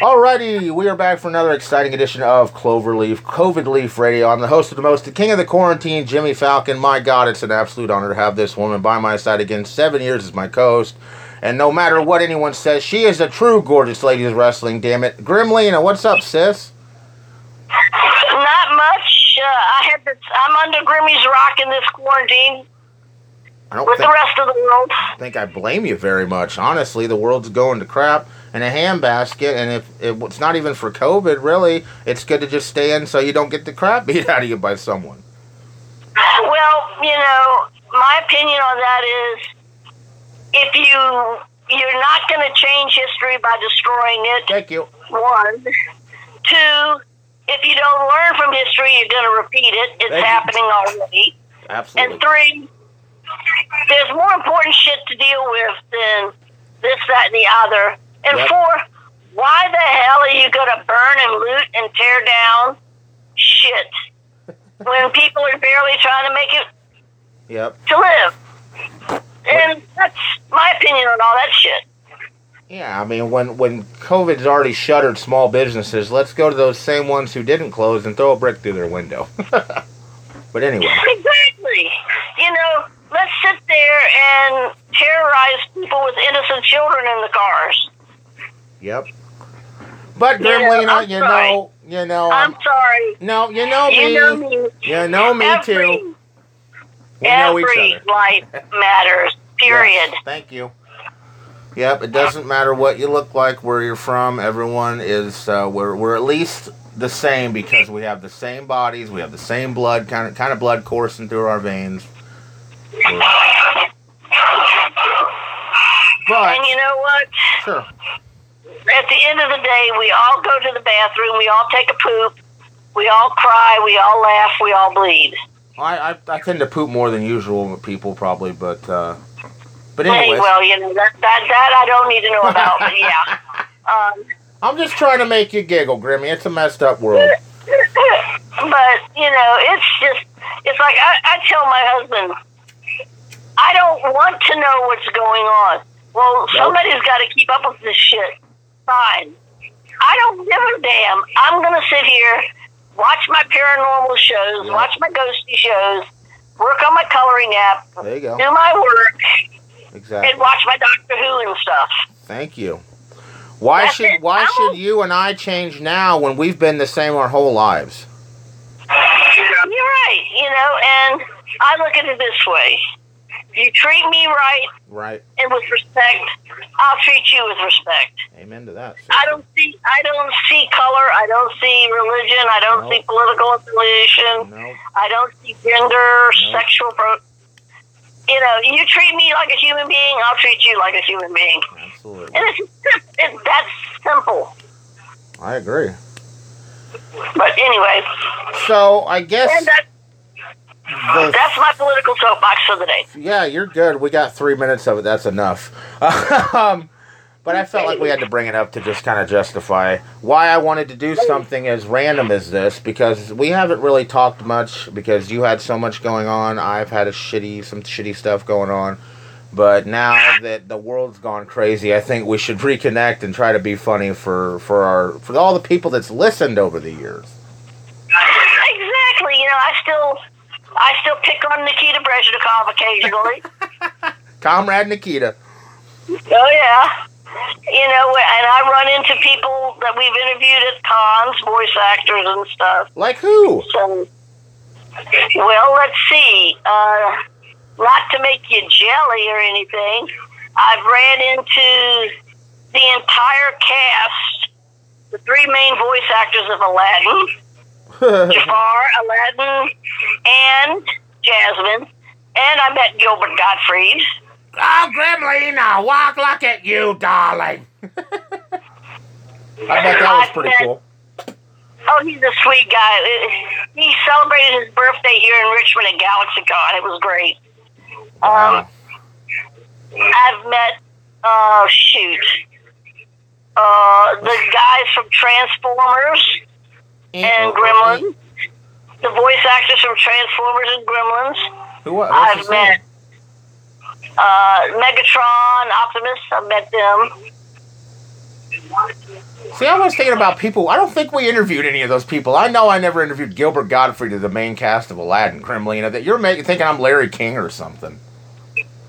Alrighty, we are back for another exciting edition of Cloverleaf, COVID Leaf Radio. I'm the host of the most, the king of the quarantine, Jimmy Falcon. My God, it's an absolute honor to have this woman by my side again. Seven years as my co-host, and no matter what anyone says, she is a true gorgeous lady of wrestling. Damn it, Gremlina, what's up, sis? Not much. Uh, I had to, I'm under Grimmy's rock in this quarantine I don't with the rest of the world. I think I blame you very much. Honestly, the world's going to crap in a handbasket, and if it, it's not even for COVID, really, it's good to just stay in so you don't get the crap beat out of you by someone. Well, you know, my opinion on that is if you you're not going to change history by destroying it. Thank you. One, two. If you don't learn from history, you're going to repeat it. It's Thank you. happening already. Absolutely. And three, there's more important shit to deal with than this, that, and the other. And Yep. four, why the hell are you going to burn and loot and tear down shit when people are barely trying to make it Yep. to live? And that's my opinion on all that shit. Yeah, I mean, when when COVID's already shuttered small businesses, let's go to those same ones who didn't close and throw a brick through their window. but anyway, Exactly. You know, let's sit there and terrorize people with innocent children in the cars. Yep. But You know, you sorry. know, you know, I'm um, sorry. no, you know me, You know me. you know me every, too. We know each Every other. life matters. Period. Yes, thank you. Yep, it doesn't matter what you look like, where you're from. Everyone is uh, we're we're at least the same because we have the same bodies, we have the same blood, kind of kind of blood coursing through our veins. But And you know what? sure, At the end of the day, we all go to the bathroom. We all take a poop. We all cry. We all laugh. We all bleed. I, I I tend to poop more than usual with people probably, but uh, but Hey, well, you know that that that I don't need to know about. But yeah. Um, I'm just trying to make you giggle, Grimmy. It's a messed up world. but you know, it's just it's like I, I tell my husband, I don't want to know what's going on. Well, somebody's got to keep up with this shit. Fine. I don't give a damn. I'm gonna sit here, watch my paranormal shows, watch my ghosty shows, work on my coloring app, There you go. do my work, Exactly. and watch my Doctor Who and stuff. Thank you. Why That's should it. why I should you and I change now when we've been the same our whole lives? You're right, you know, and I look at it this way. If you treat me right Right. and with respect, I'll treat you with respect. Amen to that. I don't see I don't see color, I don't see religion, I don't Nope. see political affiliation, No. I don't see gender, Nope. sexual pro you know, you treat me like a human being, I'll treat you like a human being. Absolutely. And it's that's simple. I agree. But anyway, So I guess and that, the that's my political soapbox for the day. yeah, you're good. We got three minutes of it. That's enough. um, but I felt like we had to bring it up to just kind of justify why I wanted to do something as random as this because we haven't really talked much because you had so much going on. I've had a shitty, some shitty stuff going on. But now that the world's gone crazy, I think we should reconnect and try to be funny for, for our for all the people that's listened over the years. Exactly. You know, I still I still pick on Nikita Brezhnikov occasionally. Comrade Nikita. Oh yeah. You know, and I run into people that we've interviewed at cons, voice actors and stuff. Like who? So, well, let's see. Uh, not to make you jelly or anything, I've ran into the entire cast, the three main voice actors of Aladdin, Jafar, Aladdin, and Jasmine, and I met Gilbert Gottfried. Oh, Gremlina, walk like at you, darling. I bet that was pretty cool. Oh, he's a sweet guy. He celebrated his birthday here in Richmond at GalaxyCon. It was great. Um, I've met, uh, shoot, uh, the guys from Transformers and Gremlins, the voice actors from Transformers and Gremlins. Who? What? I've What's his name? met uh, Megatron, Optimus. I've met them. See, I was thinking about people. I don't think we interviewed any of those people. I know I never interviewed Gilbert Gottfried of the main cast of Aladdin, Gremlina. That you're making thinking I'm Larry King or something.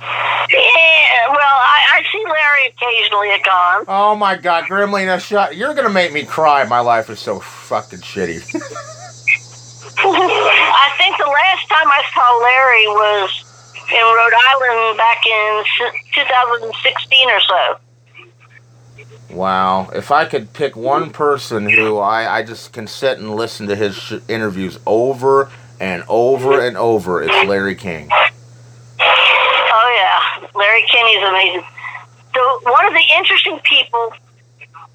Yeah, well, I, I see Larry occasionally at cons. Oh my God, Gremlina, shut! You're gonna make me cry. My life is so fucking shitty. I think the last time I saw Larry was in Rhode Island back in 2016 or so. wow. If I could pick one person who I I just can sit and listen to his sh- interviews over and over and over, it's Larry King. Oh yeah, is amazing. The one of the interesting people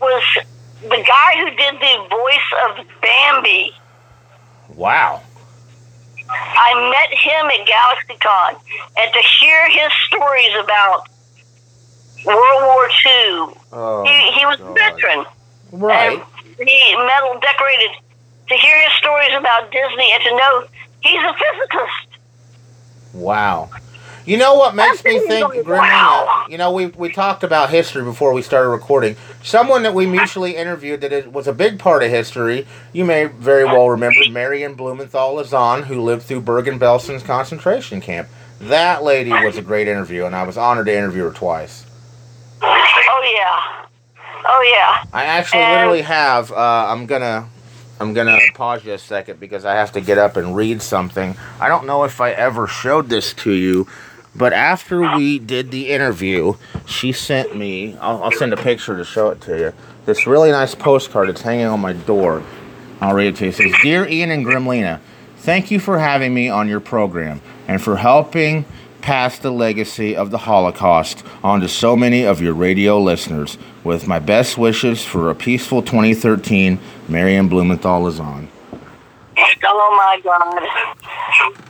was the guy who did the voice of Bambi. Wow. I met him at GalaxyCon, and to hear his stories about World War II, Oh, he, he was a God. veteran. Right. And he medal decorated. To hear his stories about Disney and to know he's a physicist. Wow. You know what makes me think, wow. You know, we we talked about history before we started recording. Someone that we mutually interviewed that it was a big part of history. You may very well remember Marion Blumenthal Lazan, who lived through Bergen-Belsen's concentration camp. That lady was a great interview, and I was honored to interview her twice. Oh yeah, oh yeah. I actually And- literally have. Uh, I'm gonna. I'm gonna pause you a second because I have to get up and read something. I don't know if I ever showed this to you, but after we did the interview, she sent me. I'll, I'll send a picture to show it to you. This really nice postcard. It's hanging on my door. I'll read it to you. It says, "Dear Ian and Gremlina, thank you for having me on your program and for helping pass the legacy of the Holocaust onto so many of your radio listeners. With my best wishes for a peaceful 2013, Marion Blumenthal Lazan." Oh my God.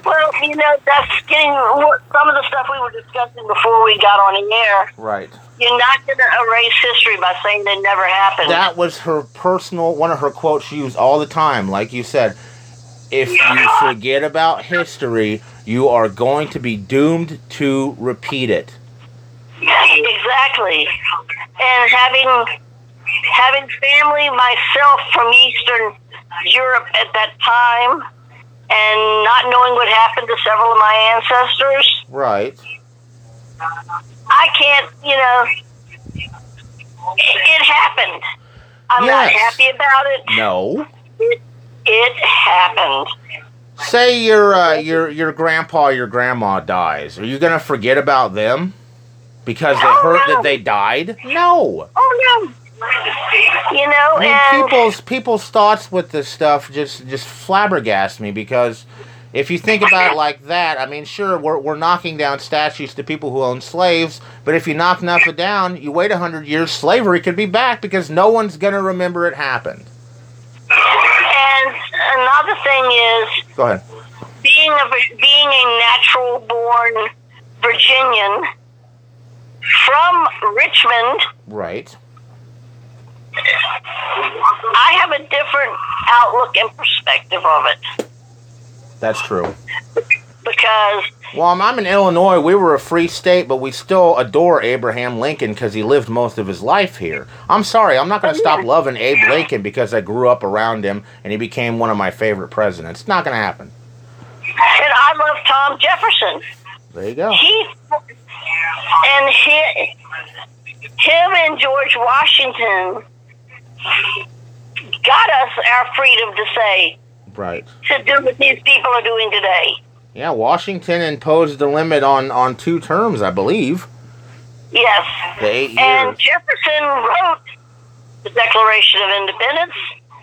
Well, you know, that's getting some of the stuff we were discussing before we got on the air. Right. You're not going to erase history by saying it never happened. That was her personal one of her quotes she used all the time. Like you said, if you forget about history, you are going to be doomed to repeat it. exactly. And having having family myself from Eastern Europe at that time, and not knowing what happened to several of my ancestors, Right. I can't. You know, it, it happened. I'm not happy about it. No. It, it happened. Say your uh, your your grandpa, your grandma dies. Are you gonna forget about them because they Oh, heard no. that they died? No. Oh no. You know, I mean, and people's people's thoughts with this stuff just just flabbergast me because if you think about it like that, I mean, sure, we're we're knocking down statues to people who own slaves, but if you knock enough it down, you wait a hundred years, slavery could be back because no one's gonna remember it happened. and another thing is Go ahead. being a being a natural born Virginian from Richmond, Right. I have a different outlook and perspective of it That's true. because Well, I'm, I'm in Illinois. We were a free state, but we still adore Abraham Lincoln because he lived most of his life here. I'm sorry, I'm not going to oh, stop loving Abe Lincoln because I grew up around him and he became one of my favorite presidents. It's not going to happen. and I love Tom Jefferson. There you go. He and he, him and George Washington got us our freedom to say Right. to do what these people are doing today. Yeah, Washington imposed the limit on, on two terms, I believe. Yes. The eight And years. Jefferson wrote the Declaration of Independence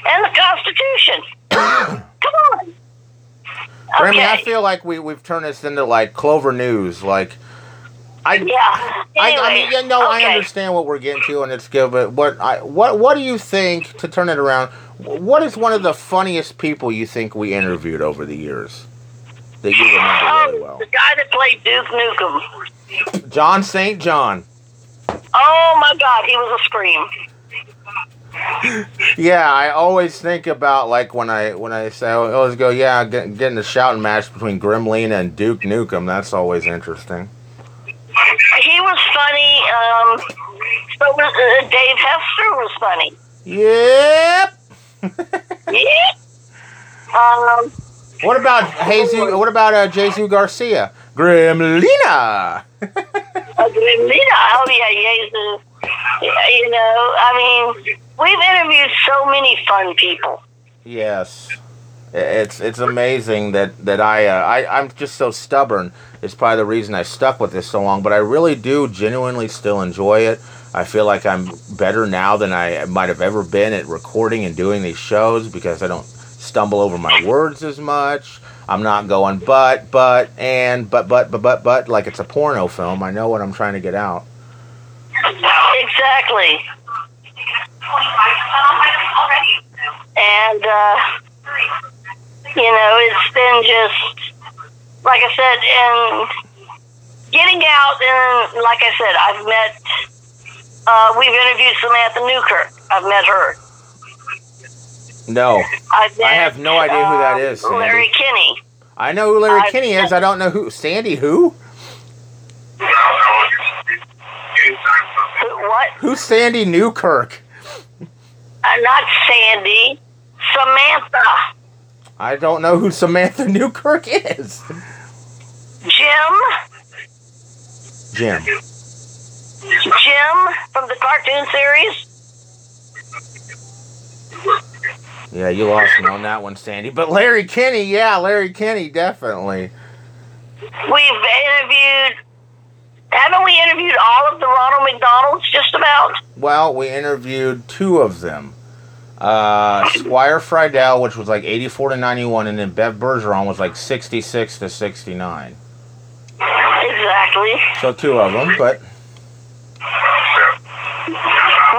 and the Constitution. Come on. Remy, I Okay. feel like we, we've turned this into like Clover News. Like, I, Yeah. I, I mean, Anyway, yeah, no, I understand what we're getting to, and it's good. But what, I, what, what do you think to turn it around? What is one of the funniest people you think we interviewed over the years that you remember um, really Oh, well? the guy that played Duke Nukem. John St. John. Oh my God, he was a scream. Yeah, I always think about like when I when I say I always go, yeah, get, getting the shouting match between Gremlina and Duke Nukem. That's always interesting. He was funny. Um, So was, uh, Dave Hester was funny. Yep. Yeah. Um, What about Jesus? What about uh, Jesus Garcia? Gremlina. uh, Lena, oh yeah, Jesus. You know, I mean, we've interviewed so many fun people. Yes. It's it's amazing that that I uh, I I'm just so stubborn. It's probably the reason I stuck with this so long. But I really do genuinely still enjoy it. I feel like I'm better now than I might have ever been at recording and doing these shows because I don't stumble over my words as much. I'm not going but but and but but but but but like it's a porno film. I know what I'm trying to get out. Exactly. And, uh, you know, it's been just, like I said, and getting out, and like I said, I've met, uh, we've interviewed Samantha Newark. I've met her. No, I've met, I have no idea who that is. um, Sandy. Larry Kenney. I know who Larry I've- Kenney is. I don't know who Sandy. Who? Who, what? Who's Sandy Newark? Uh, not Sandy. Samantha. I don't know who Samantha Newark is. Jem. Jem. Jem from the cartoon series. Yeah, you lost me on that one, Sandy. But Larry Kenney, yeah, Larry Kenney, definitely. We've interviewed. Haven't we interviewed all of the Ronald McDonald's? Just about. Well, we interviewed two of them. Uh, Squire Fridell, which was like 84 to 91, and then Bev Bergeron was like 66 to 69. Exactly. So two of them, but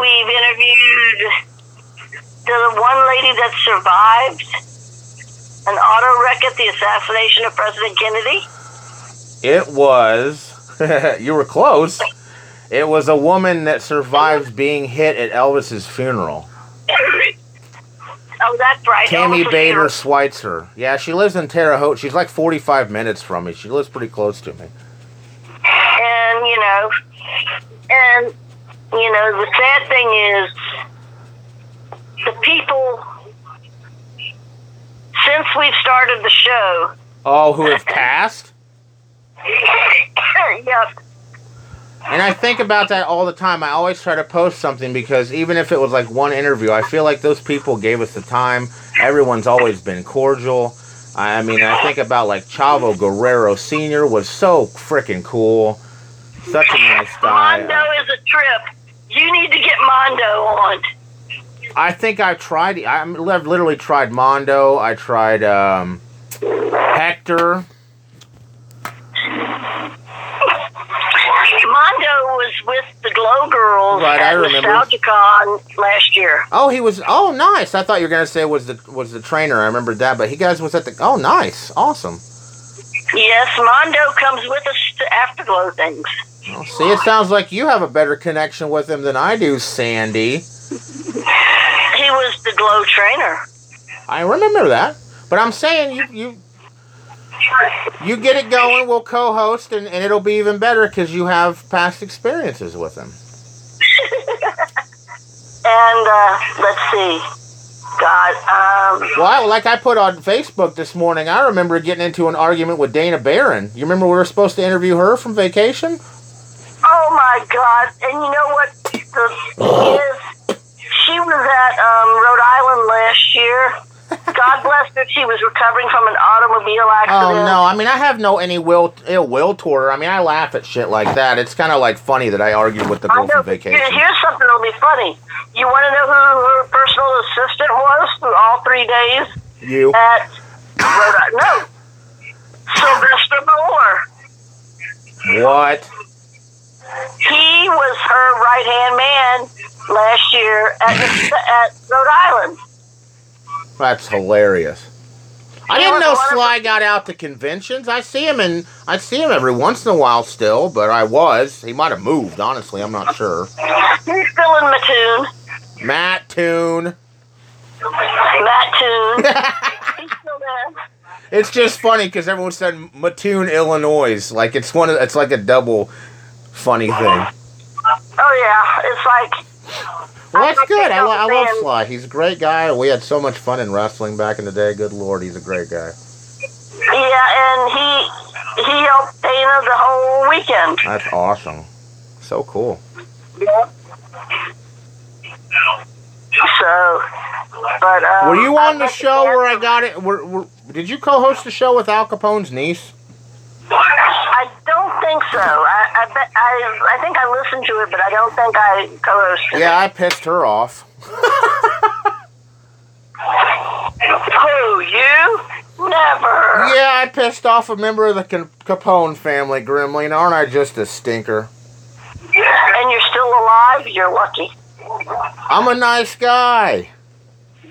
We've interviewed the one lady that survived an auto wreck at the assassination of President Kennedy. it was. you were close. It was a woman that survived being hit at Elvis's funeral. Oh, that's right. Tammy oh, Elvis Bader Schweitzer. Yeah, she lives in Terre Haute. She's like 45 minutes from me. She lives pretty close to me. And you know, and you know, the sad thing is, the people. Since we've started the show, Oh, who have passed? yep, And I think about that all the time. I always try to post something because even if it was like one interview, I feel like those people gave us the time. Everyone's always been cordial. I mean, I think about like Chavo Guerrero Sr. was so freaking cool. Such a nice guy. Mondo is a trip. You need to get Mondo on. I think I've tried. I- I've literally tried Mondo. I tried um, Hector. Was with the Glow Girls Right, I at remember. NostalgiaCon last year. Oh, he was. Oh, nice. I thought you were gonna say it was the was the trainer. I remembered that, but he guys was at the. Oh, nice. Awesome. Yes, Mondo comes with us to Afterglow things. Well, see, it sounds like you have a better connection with him than I do, Sandy. He was the Glow trainer. I remember that, but I'm saying you you you get it going. We'll co-host, and, and it'll be even better because you have past experiences with him. And uh, let's see. God, um, Well, like I put on Facebook this morning, I remember getting into an argument with Dana Barron. You remember we were supposed to interview her from vacation? oh my God! And you know what? The is, she was at um, Rhode Island last year. God bless her. She was recovering from an automobile accident. Oh no! I mean, I have no any will ill will toward her. I mean, I laugh at shit like that. It's kind of like funny that I argued with the girl from vacation. here- Here's something that'll be funny. You want to know who her personal assistant was through all three days You? at Rhode Island? No, Sylvester Moore. What? He was her right hand man last year at at Rhode Island. That's hilarious. I didn't know Sly got out to conventions. I see him and I see him every once in a while still, but I was. He might have moved. Honestly, I'm not sure. He's still in Mattoon. Matt Toon. Mattoon. He's still there. It's just funny because everyone said Mattoon, Illinois. Like it's one of it's like a double funny thing. Oh yeah, it's like Well, that's I- I good. I, I love. Sly. He's a great guy. We had so much fun in wrestling back in the day. Good lord, he's a great guy. yeah, and he he helped Dana the whole weekend. That's awesome. So cool. Yeah. So, but um, Were you on the show where I got it? Were, were, did you co-host the show with Al Capone's niece? I don't think so. I I, bet, I I think I listened to it, but I don't think I co-hosted. Yeah, I pissed her off. Who you? Never. Yeah, I pissed off a member of the Capone family, Grimly, aren't I just a stinker? And you're still alive. You're lucky. I'm a nice guy.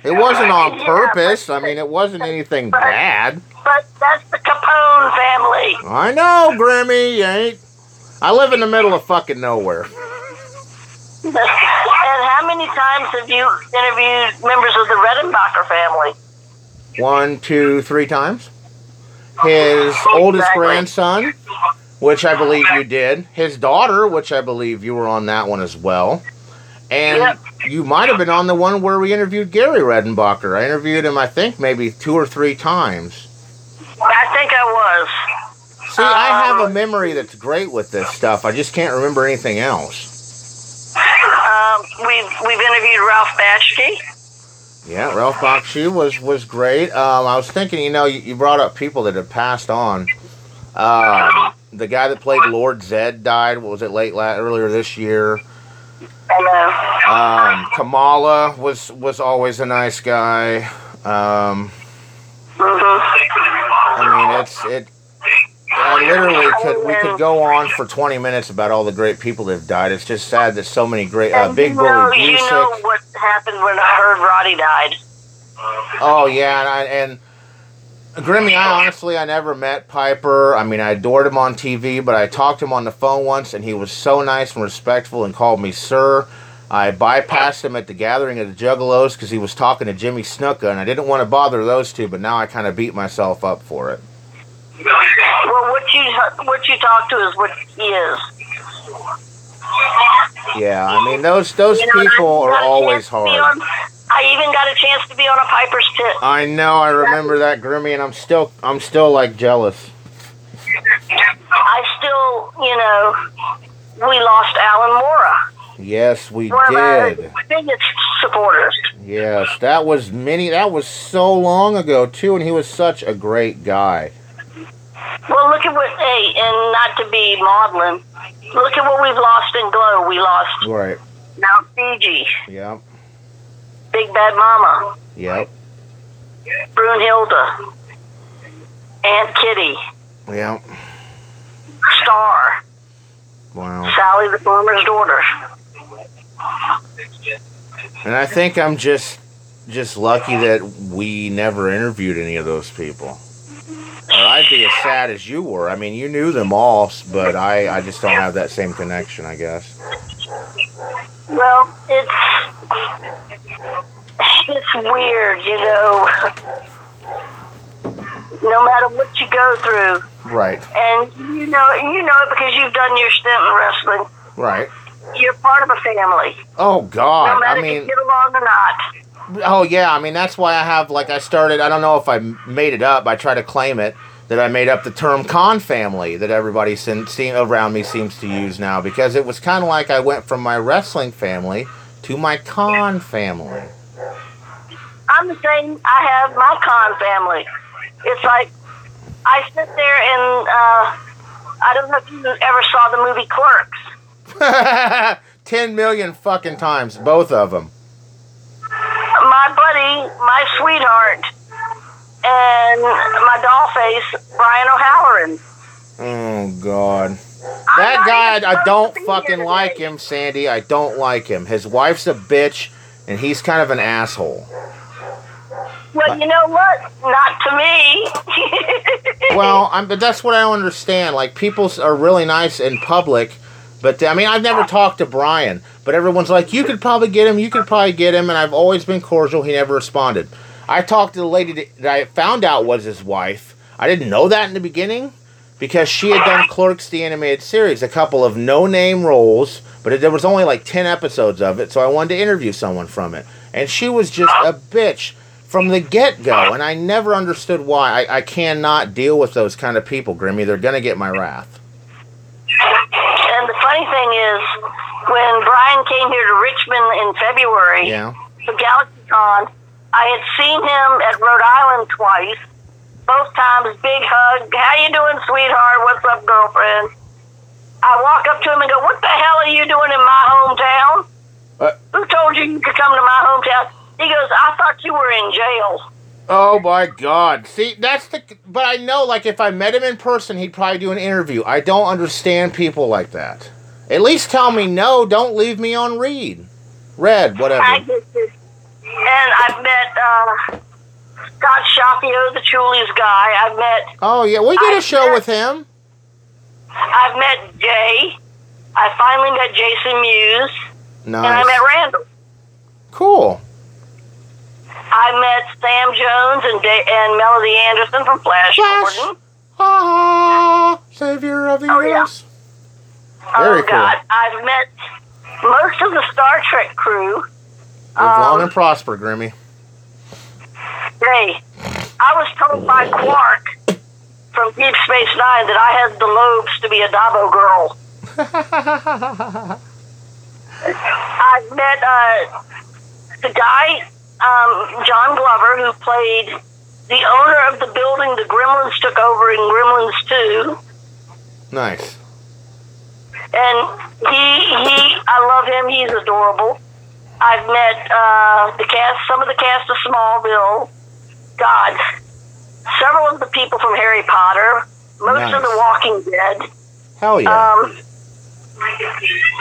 It wasn't on Yeah, purpose. but- I mean, it wasn't anything bad. But that's the Capone family. I know, Grammy. you ain't. I live in the middle of fucking nowhere. and how many times have you interviewed members of the Redenbacher family? One, two, three times. His oldest grandson, which I believe you did. His daughter, which I believe you were on that one as well. And Yep. you might have been on the one where we interviewed Gary Redenbacher. I interviewed him, I think, maybe two or three times. I think I was. See, I have a Um, memory that's great with this stuff. I just can't remember anything else. Um, we've we've interviewed Ralph Bakshi. Yeah, Ralph Bakshi was was great. Um, I was thinking, you know, you, you brought up people that had passed on. Um, the guy that played Lord Zed died. What was it late la- earlier this year? I know. Um, Kamala was was always a nice guy. Um, hmm I mean, it's it. I literally could we could go on for twenty minutes about all the great people that have died. It's just sad that so many great uh, Big you Bully know, you know what happened when I heard Roddy died. Oh yeah, and, I, and Grimmy, I honestly I never met Piper. I mean, I adored him on TV, but I talked to him on the phone once, and he was so nice and respectful, and called me sir. I bypassed him at the gathering of the Juggalos because he was talking to Jimmy Snuka, and I didn't want to bother those two, but now I kind of beat myself up for it. What you what you talk to is what he is. Yeah, I mean those those You know, people are always chance to be hard. on- I even got a chance to be on a Piper's Pit. I know, I remember that Grimmy, and I'm still I'm still like jealous. I still, you know, we lost Alan Mora, Yes, we one of our did. biggest supporters. Yes, that was many. That was so long ago too, and he was such a great guy. Well, look at what, hey, and not to be maudlin, look at what we've lost in Glow. We lost Right. Mount Fiji, Yep. Big Bad Mama, Yep. Brunhilde, Aunt Kitty, Yep. Star, Wow. Sally the farmer's daughter. And I think I'm just just lucky that we never interviewed any of those people. Or I'd be as sad as you were. I mean, you knew them all, but I I just don't have that same connection. I guess. Well, it's it's weird, you know. No matter what you go through, Right. and you know, you know it because you've done your stint in wrestling. Right. You're part of a family, Oh God! no matter I if you mean. get along or not. Oh yeah, I mean that's why I have like I started. I don't know if I made it up. I try to claim it that I made up the term "con family" that everybody sen- around me seems to use now because it was kind of like I went from my wrestling family to my con family. I'm the same. I have my con family. It's like I sit there and uh, I don't know if you ever saw the movie Clerks. Ten million fucking times, both of them. My buddy, my sweetheart, and my doll face, Brian O'Halloran. Oh God, that guy! I don't fucking like him, Sandy. I don't like him. His wife's a bitch, and he's kind of an asshole. Well, you know what? Not to me. well, I'm, but that's what I don't understand. Like people are really nice in public, but I mean, I've never ah. talked to Brian, but everyone's like, you could probably get him, you could probably get him, and I've always been cordial. He never responded. I talked to the lady that- I found out was his wife. I didn't know that in the beginning because she had done Clerks the animated series, a couple of no-name roles, but it, there was only like ten episodes of it, so I wanted to interview someone from it, and she was just a bitch from the get-go, and I never understood why. I, I cannot deal with those kind of people, Grimmy. They're gonna get my wrath. And the funny thing is, when Brian came here to Richmond in February Yeah. for GalaxyCon, I had seen him at Rhode Island twice. Both times, big hug. How you doing, sweetheart? What's up, girlfriend? I walk up to him and go, "What the hell are you doing in my hometown? Uh, Who told you you could come to my hometown?" He goes, "I thought you were in jail." Oh my god. See, that's the. But I know, like, if I met him in person, he'd probably do an interview. I don't understand people like that. At least tell me no, don't leave me on read. Red, I whatever. get this. And I've met uh, Scott Schiaffo, the Chewlies guy. I've met Oh, yeah, we did I a show met- with him. I've met Jay. I finally met Jason Mewes, and I met Nice. Randall. Cool. I met Sam Jones and da- and Melody Anderson from Flash, Flash. Gordon. Ah, savior of the Oh, yeah. Very oh cool. God, I've met most of the Star Trek crew. Live long Um, and prosper, Grimmy. Hey, I was told by Quark from Deep Space Nine that I had the lobes to be a Dabo girl. I've met uh, the guy, um, John Glover, who played the owner of the building the Gremlins took over in Gremlins 2. nice. And he, he, I love him. He's adorable. I've met uh, the cast, some of the cast of Smallville. God, several of the people from Harry Potter, most of the Walking Dead. Hell yeah. Um,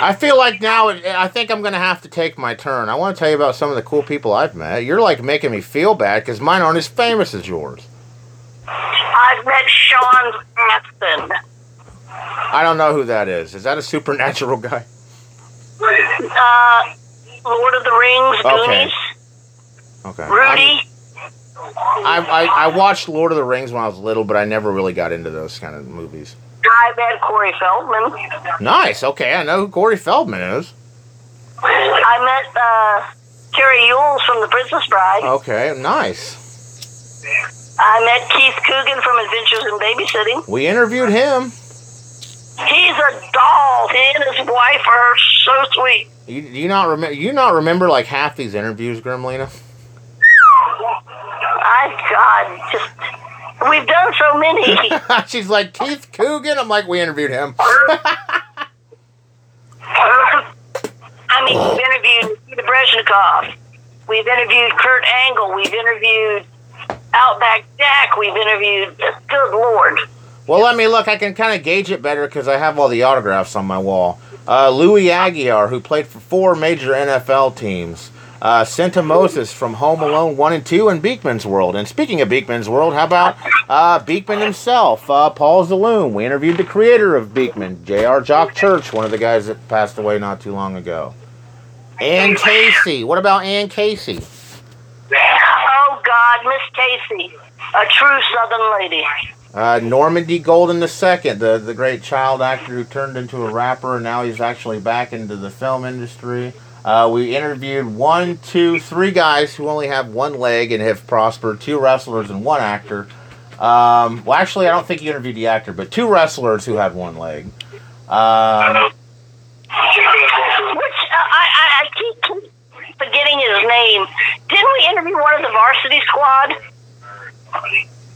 I feel like now, I think I'm going to have to take my turn. I want to tell you about some of the cool people I've met. You're like making me feel bad because mine aren't as famous as yours. I've met Sean Astin. I don't know who that is. Is that a supernatural guy? Uh, Lord of the Rings, Okay. Goonies, Okay. Rudy. I, I, I watched Lord of the Rings when I was little, but I never really got into those kind of movies. I met Corey Feldman. Nice. Okay, I know who Corey Feldman is. I met uh, Cary Elwes from The Princess Bride. Okay, nice. I met Keith Coogan from Adventures in Babysitting. We interviewed him. He's a doll. He and his wife are so sweet. You, you not remember? You not remember like half these interviews, Gremlina? My God, just we've done so many. She's like Keith Coogan. I'm like, we interviewed him. I mean, we've interviewed Nikita Brezhnikov. We've interviewed Kurt Angle. We've interviewed Outback Jack. We've interviewed. Good Lord. Well, let me look. I can kind of gauge it better because I have all the autographs on my wall. Uh, Louis Aguiar, who played for four major NFL teams. Uh, Santa Moses from Home Alone 1 and 2 and Beakman's World. And speaking of Beakman's World, how about uh, Beakman himself, uh, Paul Zaloom? We interviewed the creator of Beakman, J.R. Jok Church, one of the guys that passed away not too long ago. Ann Casey. What about Ann Casey? Oh God, Miss Casey, a true Southern lady. Uh, Norman D. Golden II, the, the great child actor who turned into a rapper, and now he's actually back into the film industry. Uh, we interviewed one, two, three guys who only have one leg and have prospered, two wrestlers and one actor. Um, well, actually, I don't think you interviewed the actor, but two wrestlers who had one leg. Um, Which uh, I, I, I keep keep forgetting his name. Didn't we interview one of the varsity squad?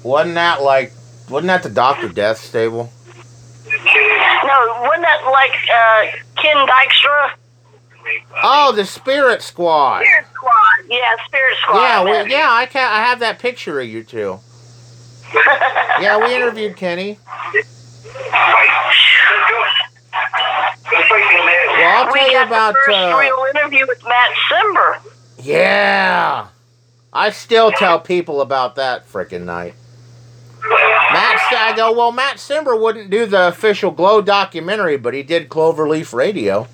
wasn't that like, wasn't that the Doctor Death stable? No, wasn't that like uh, Ken Dykstra? Oh, the Spirit Squad. Spirit Squad. Yeah, Spirit Squad. Yeah, we, yeah, I can I have that picture of you two. Yeah, we interviewed Kenny. Well, I'll we tell you got about. the first Uh, real interview with Matt Cimber. yeah, I still tell people about that freaking night. I go. Well, Matt Cimber wouldn't do the official Glow documentary, but he did Cloverleaf Radio.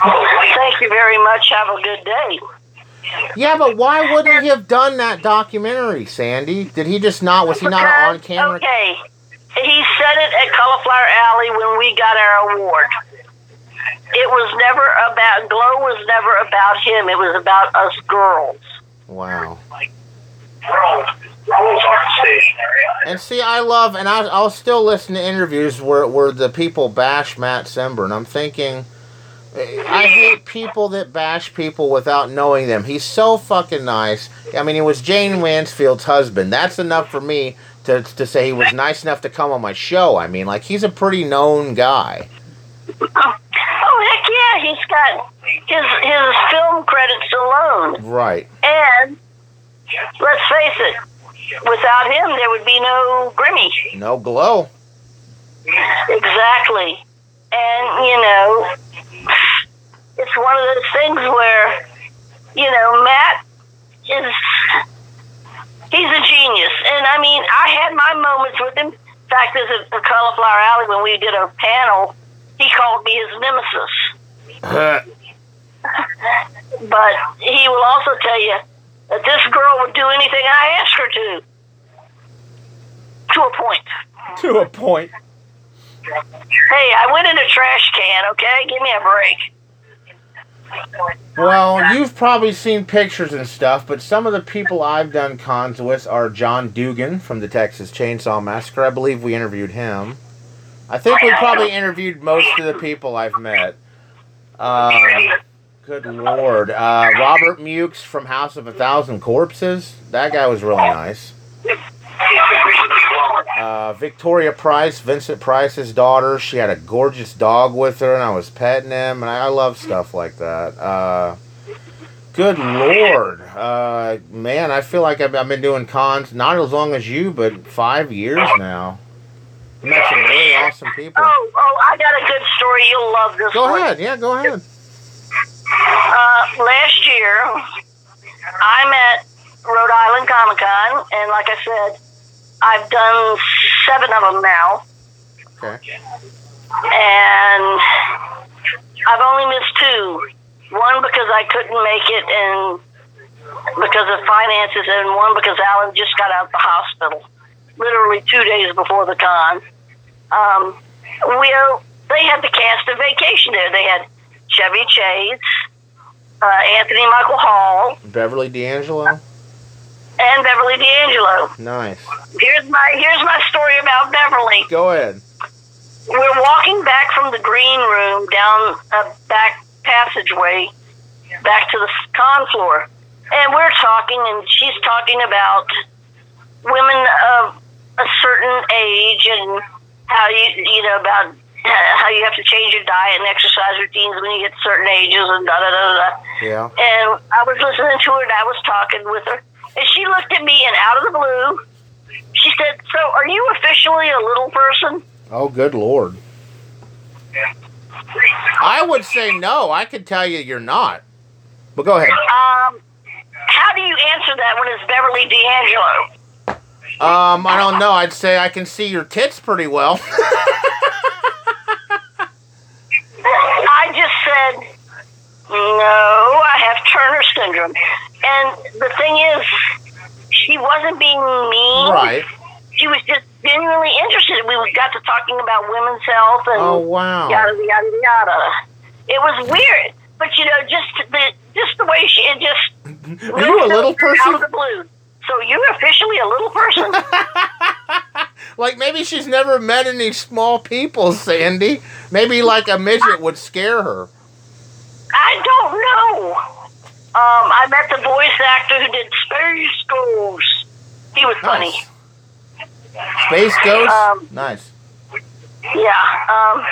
Thank you very much. Have a good day. Yeah, but why wouldn't he have done that documentary, Sandy? Did he just not? Was he not on camera? Okay. he said it at Cauliflower Alley when we got our award. It was never about Glow was never about him. It was about us girls. Wow. Girls, girls aren't stationary. And see, I love, and I, I'll still listen to interviews where, where the people bash Matt Cimber, and I'm thinking, I hate people that bash people without knowing them. He's so fucking nice. I mean, he was Jayne Mansfield's husband. That's enough for me to, to say he was nice enough to come on my show. I mean, like, he's a pretty known guy. Oh heck yeah, he's got his his film credits alone. Right. And let's face it, without him there would be no Grimmy. No glow. Exactly. And, you know, it's one of those things where, you know, Matt is, he's a genius. And I mean, I had my moments with him. In fact, there's a, a Cauliflower Alley when we did a panel, he called me his nemesis. Uh. But he will also tell you that this girl would do anything I ask her to. To a point. to a point. Hey, I went in a trash can, okay? Give me a break. Well, you've probably seen pictures and stuff, but some of the people I've done cons with are John Dugan from the Texas Chainsaw Massacre. I believe we interviewed him. I think we probably interviewed most of the people I've met. Um, good lord. Uh, Robert Mukes from House of a Thousand Corpses. That guy was really nice. Uh, Victoria Price, Vincent Price's daughter. She had a gorgeous dog with her, and I was petting him, and I, I love stuff like that. Uh, good lord, uh, man! I feel like I've, I've been doing cons not as long as you, but five years now. I met some really awesome people. Oh, oh, I got a good story. You'll love this Go one. ahead, yeah, go ahead. Uh, last year, I'm at Rhode Island Comic Con, and like I said, I've done seven of them now, Okay. and I've only missed two. One because I couldn't make it, and because of finances, and one because Alan just got out of the hospital, literally two days before the con. Um, we they had the cast of Vacation there. They had Chevy Chase, uh, Anthony Michael Hall, Beverly D'Angelo. and Beverly D'Angelo. Nice. Here's my here's my story about Beverly. Go ahead. We're walking back from the green room down a back passageway back to the con floor, and we're talking, and she's talking about women of a certain age and how you you know about how you have to change your diet and exercise routines when you hit certain ages and da da da da. Yeah. And I was listening to her and I was talking with her. And she looked at me and out of the blue, she said, So are you officially a little person? Oh, good lord. Yeah. I would say no. I could tell you you're not. But go ahead. Um, how do you answer that when it's Beverly D'Angelo? Um, I don't know. I'd say I can see your tits pretty well. I just said, No, I have Turner syndrome. And the thing is, she wasn't being mean. right. She was just genuinely interested. We got to talking about women's health and Oh wow. yada yada yada. It was weird, but you know, just the just the way she it just Are you a little out person? of the blue. So you're officially a little person. Like maybe she's never met any small people, Sandy. Maybe like a midget would scare her. I don't know. Um, I met the voice actor who did Space Ghost. He was funny. Nice. Space Ghost? Um, nice. Yeah. Um,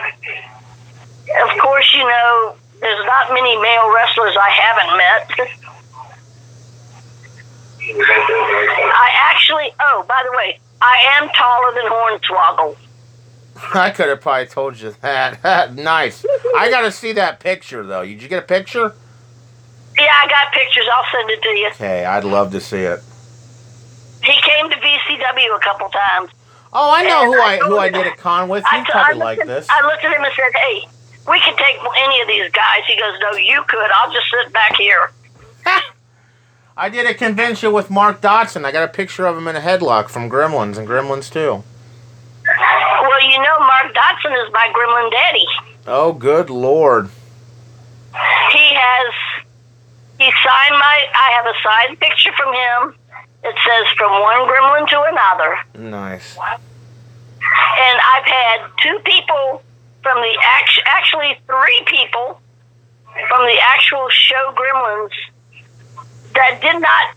of course, you know, there's not many male wrestlers I haven't met. I actually, oh, by the way, I am taller than Hornswoggle. I could have probably told you that. nice. I gotta see that picture though. Did you get a picture? Yeah, I got pictures. I'll send it to you. Okay, I'd love to see it. He came to VCW a couple times. Oh, I know And who I I who I did a con with. You probably like this. I looked at him and said, "Hey, we can take any of these guys." He goes, "No, you could. I'll just sit back here." I did a convention with Mark Dodson. I got a picture of him in a headlock from Gremlins and Gremlins 2. was my gremlin daddy. Oh, good lord. He has he signed my I have a signed picture from him. It says from one gremlin to another. Nice. And I've had two people from the act actually three people from the actual show Gremlins that did not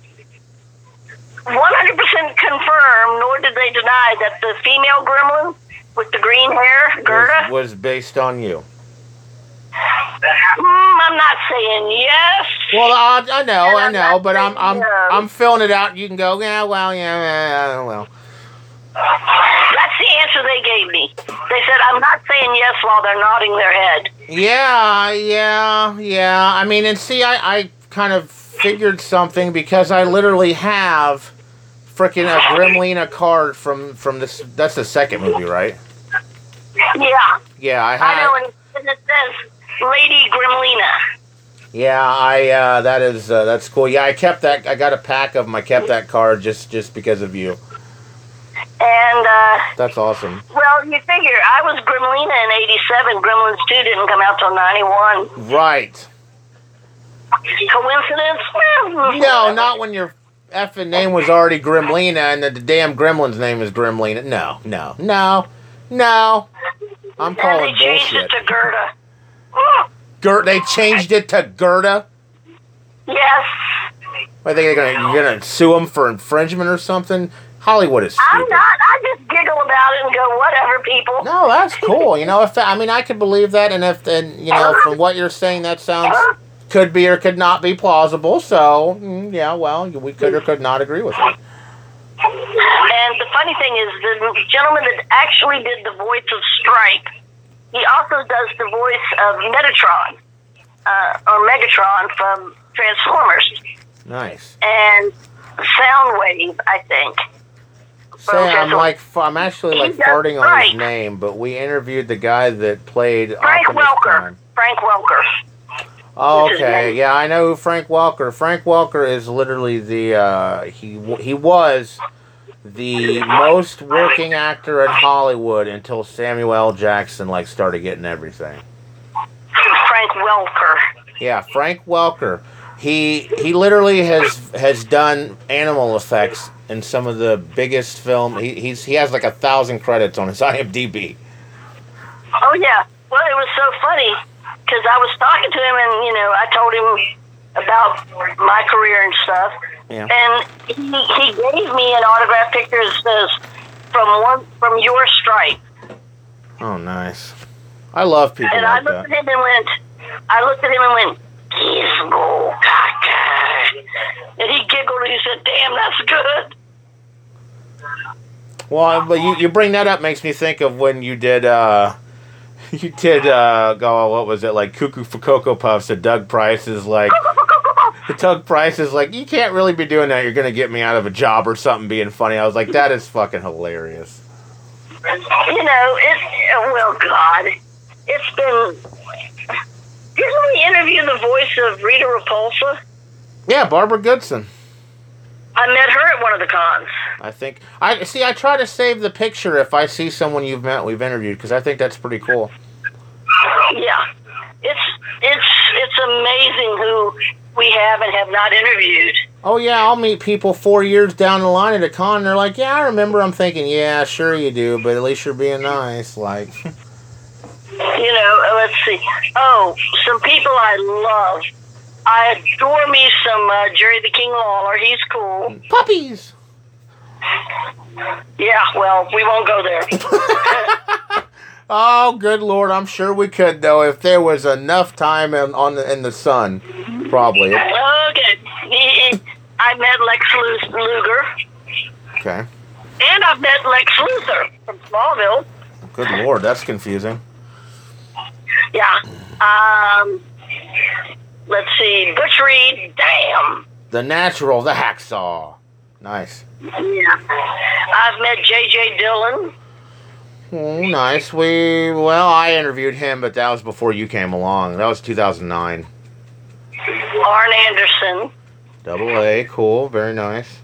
100% confirm, nor did they deny that the female gremlin with the green hair, Gerda, Was, was based on you. mm, I'm not saying yes. Well, I, I know, I know, but I'm I'm no. I'm filling it out. You can go, yeah, well, yeah, yeah, well. That's the answer they gave me. They said, I'm not saying yes while they're nodding their head. Yeah, yeah, yeah. I mean, and see, I, I kind of figured something because I literally have freaking a Gremlina card from from this. That's the second movie, right? Yeah, Yeah, I I have. know, and it, says Lady Gremlina. Yeah, I. Uh, that is uh, that's cool. Yeah, I kept that. I got a pack of them. I kept that card just just because of you. And, uh, That's awesome. well, you figure, I was Gremlina in 87. Gremlins 2 didn't come out till 91. Right. Coincidence? No, not when your effing name was already Gremlina and the, the damn gremlin's name is Gremlina. No, no, no, no. I'm And they calling changed bullshit. it to Gerda. Ger- they changed it to Gerda. Yes. I think they're gonna you're gonna sue them for infringement or something. Hollywood is I'm not. I just giggle about it and go, whatever, people. No, that's cool. You know, if I mean, I could believe that, and if and you know, from what you're saying, that sounds could be or could not be plausible. So mm, yeah, well, we could or could not agree with it. And the funny thing is, the gentleman that actually did the voice of Stripe, he also does the voice of Metatron, uh, or Megatron from Transformers, Nice. and Soundwave, I think. Say, I'm like I'm actually like farting on his name, but we interviewed the guy that played Frank Optimus Welker. Prime. Frank Welker. Oh, okay, yeah, I know who Frank Welker. Frank Welker is literally the uh, he he was the most working actor in Hollywood until Samuel L. Jackson like started getting everything. Frank Welker. Yeah, Frank Welker. He he literally has has done animal effects in some of the biggest film. He he's he has like a thousand credits on his IMDb. Oh yeah. Well, it was so funny because I was talking to him, and you know, I told him about my career and stuff, Yeah. and he he gave me an autograph picture that says from one from your stripe, Oh, nice. I love people and I looked that. at him and went, I looked at him and went, Gizmo Kaka, and he giggled and he said, "Damn, that's good." Well, but you, you bring that up makes me think of when you did uh you did uh go what was it like Cuckoo for Cocoa Puffs and Doug Price is like Doug Price is like you can't really be doing that you're gonna get me out of a job or something being funny. I was like that is fucking hilarious. You know, it. Well, God, it's been. Didn't we interview the voice of Rita Repulsa? Yeah, Barbara Goodson. I met her at one of the cons. I think I see. I try to save the picture if I see someone you've met, we've interviewed, because I think that's pretty cool. Yeah, it's it's it's amazing who we have and have not interviewed. Oh yeah, I'll meet people four years down the line at a con. And they're like, "Yeah, I remember." I'm thinking, "Yeah, sure you do," but at least you're being nice. Like, You know, let's see. Oh, some people I love. I adore me some uh, Jerry the King Lawler. He's cool. puppies. Yeah, well, we won't go there. Oh, good lord! I'm sure we could though if there was enough time in on the, in the sun. Probably. okay. I met Lex Luger, Okay. and I've met Lex Luthor from Smallville. Good lord, that's confusing. Yeah. Um. Let's see. Butch Reed. Damn. The natural, the hacksaw. Nice. Yeah. I've met J.J. Dillon. Oh, nice. We well, I interviewed him, but that was before you came along. That was 2009. Arn Anderson. Double A, cool, very nice.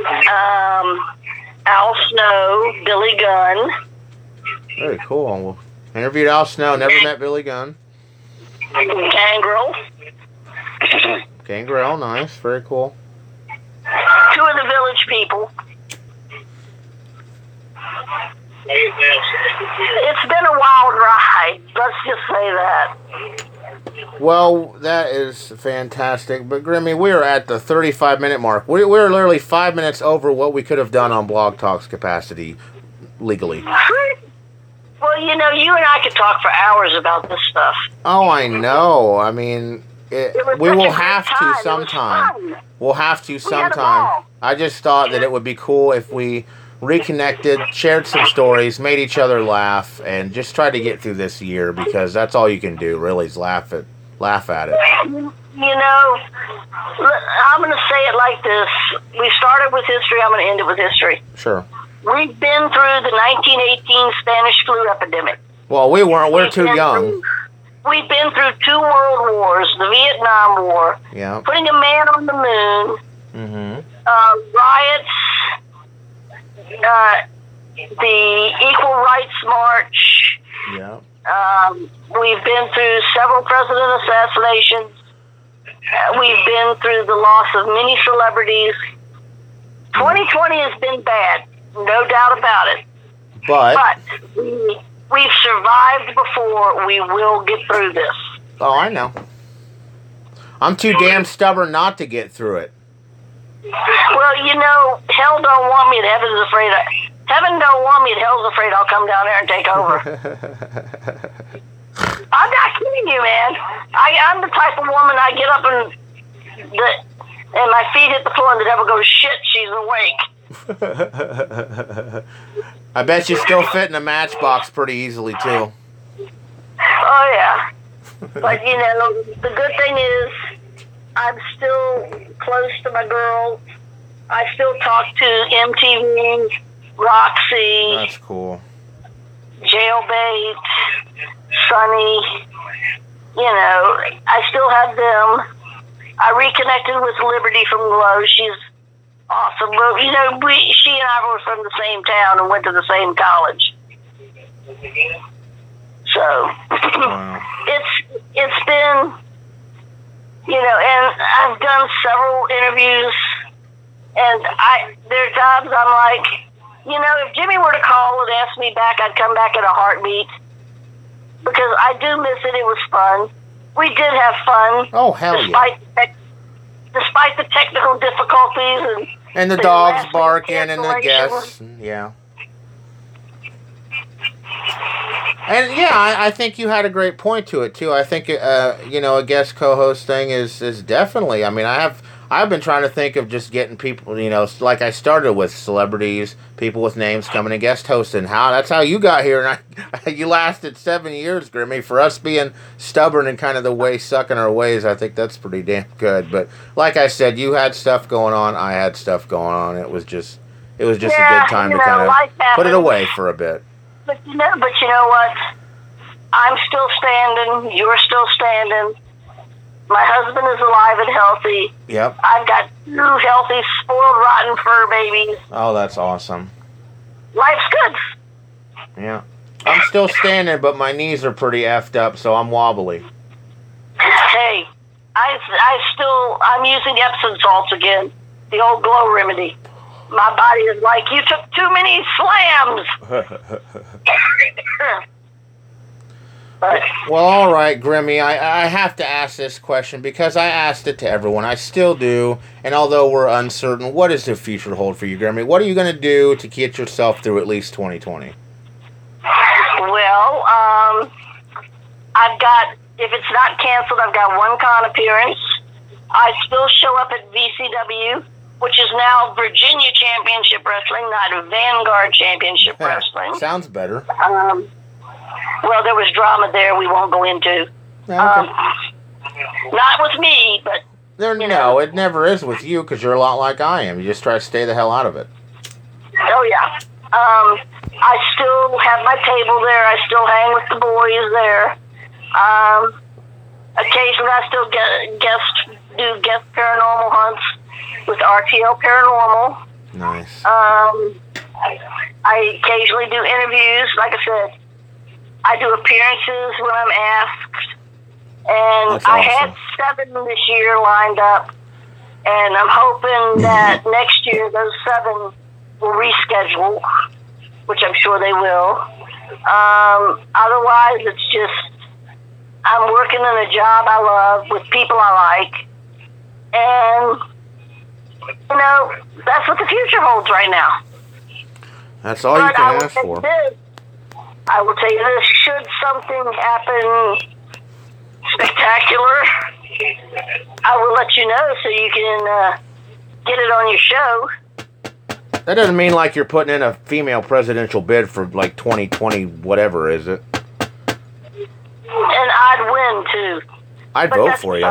Um. Al Snow. Billy Gunn. Very cool. Interviewed Al Snow. Never met Billy Gunn. Gangrel. Gangrel, nice. Very cool. Two of the village people. It's been a wild ride. Let's just say that. Well, that is fantastic. But Gremmy, we are at the 35 minute mark. We, we're literally five minutes over what we could have done on Blog Talk's capacity legally. Well, you know, you and I could talk for hours about this stuff. Oh, I know. I mean, it, It we will have to sometime. We'll have to sometime. I just thought that it would be cool if we reconnected, shared some stories, made each other laugh, and just tried to get through this year because that's all you can do, really, is laugh at laugh at it. You know, I'm going to say it like this. We started with history. I'm going to end it with history. Sure. We've been through the 1918 Spanish flu epidemic. Well, we weren't. We're We've too young. through- We've been through two world wars, the Vietnam War, Yeah. putting a man on the moon, Mm-hmm. uh, riots, uh, the Equal Rights March. Yeah. Um, we've been through several president assassinations. Uh, we've been through the loss of many celebrities. 2020 has been bad, no doubt about it. But But we, we've survived before. We will get through this. oh, I know. I'm too damn stubborn not to get through it. Well, you know, hell don't want me, and heaven's afraid. I, heaven don't want me, and hell's afraid I'll come down there and take over. I'm not kidding you, man. I, I'm the type of woman I get up and the, and my feet hit the floor, and the devil goes, "Shit, she's awake." I bet you still fit in a matchbox pretty easily too. Oh yeah. But you know, the good thing is, I'm still close to my girls. I still talk to MTV, Roxy. That's cool. jailbait, Sunny, you know, I still have them. I reconnected with Liberty from Glow. She's awesome. But, you know, we, she and I were from the same town and went to the same college. So Wow. it's it's been, you know, and I've done several interviews, and I there are times I'm like, you know, if Jimmy were to call and ask me back, I'd come back in a heartbeat because I do miss it. It was fun. We did have fun, Oh hell yeah! despite the despite the technical difficulties and And the dogs barking and the guests. Yeah. And yeah, I, I think you had a great point to it too. I think uh, you know a guest co-host thing is is definitely. I mean, I have I've been trying to think of just getting people. You know, like I started with celebrities, people with names coming and guest hosting. How that's how you got here, and I you lasted seven years, Gremmy. For us being stubborn and kind of the way sucking our ways, I think that's pretty damn good. But like I said, you had stuff going on, I had stuff going on. It was just it was just a good time to know, kind of put it away for a bit. But you know, but you know what? I'm still standing. You're still standing. My husband is alive and healthy. Yep. I've got two healthy, spoiled, rotten fur babies. Oh, that's awesome. Life's good. Yeah. I'm still standing, but my knees are pretty effed up, so I'm wobbly. Hey, I, I still, I'm using Epsom salts again. The old glow remedy. My body is like, you took too many slams. Well, all right, Gremmy. I, I have to ask this question because I asked it to everyone. I still do. And although we're uncertain, what does the future hold for you, Gremmy? What are you going to do to get yourself through at least 2020? Well, um, I've got, if it's not canceled, I've got one con appearance. I still show up at VCW, which is now Virginia Championship Wrestling, not Vanguard Championship Wrestling. Sounds better. Um, well, there was drama there we won't go into. Yeah, Um, not with me, but there, no, know. it never is with you because you're a lot like I am. You just try to stay the hell out of it. oh yeah. Um, I still have my table there. I still hang with the boys there. Um, occasionally, I still get guest do guest paranormal hunts with RTL Paranormal. Nice. Um, I occasionally do interviews. Like I said, I do appearances when I'm asked, and That's I had seven this year lined up, and I'm hoping that next year those seven will reschedule, which I'm sure they will. Um, otherwise, it's just I'm working in a job I love with people I like, and you know that's what the future holds right now. That's all you But I can will ask for. this. I will tell you this: should something happen spectacular, I will let you know so you can uh, get it on your show. That doesn't mean like you're putting in a female presidential bid for like 2020, whatever, is it? And I'd win too. I'd But vote for you.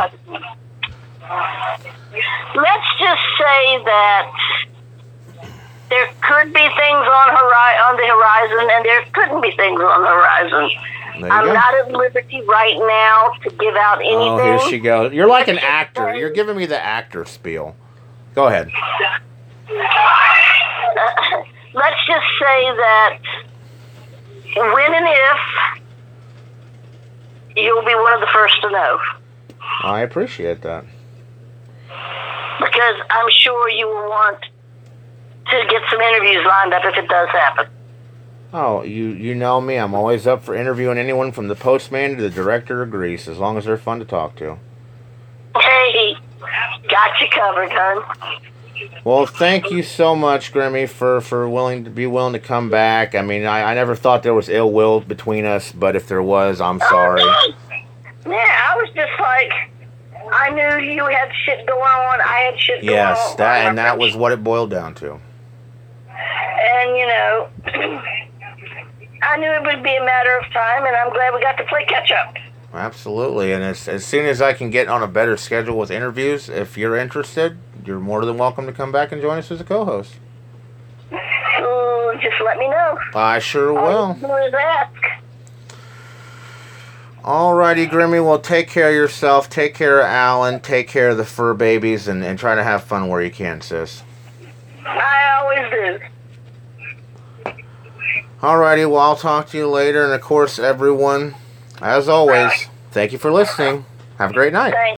Let's just say that there could be things on hori- on the horizon, and there couldn't be things on the horizon. I'm go. not at liberty right now to give out anything. Oh, here she goes. You're like an actor. You're giving me the actor spiel. Go ahead. let's just say that when and if you'll be one of the first to know I appreciate that. because I'm sure you will want to get some interviews lined up if it does happen. Oh, you you know me. I'm always up for interviewing anyone from the postman to the director of Grease, as long as they're fun to talk to. Hey, got you covered, hon. Well, thank you so much, Gremmy, for for willing to be willing to come back. I mean, I, I never thought there was ill will between us, but if there was, I'm oh, sorry. Yeah, I was just like, I knew you had shit going on. I had shit going on. Yes, that and that was what it boiled down to. And you know, I knew it would be a matter of time, and I'm glad we got to play catch up. Absolutely, and as as soon as I can get on a better schedule with interviews, if you're interested, you're more than welcome to come back and join us as a co-host. So just let me know. I sure All will. you do is ask. Alrighty, Gremmy. Well, take care of yourself. Take care of Alan. Take care of the fur babies, and, and try to have fun where you can, sis. I always do. Alrighty, well, I'll talk to you later. And of course, everyone, as always, thank you for listening. Have a great night.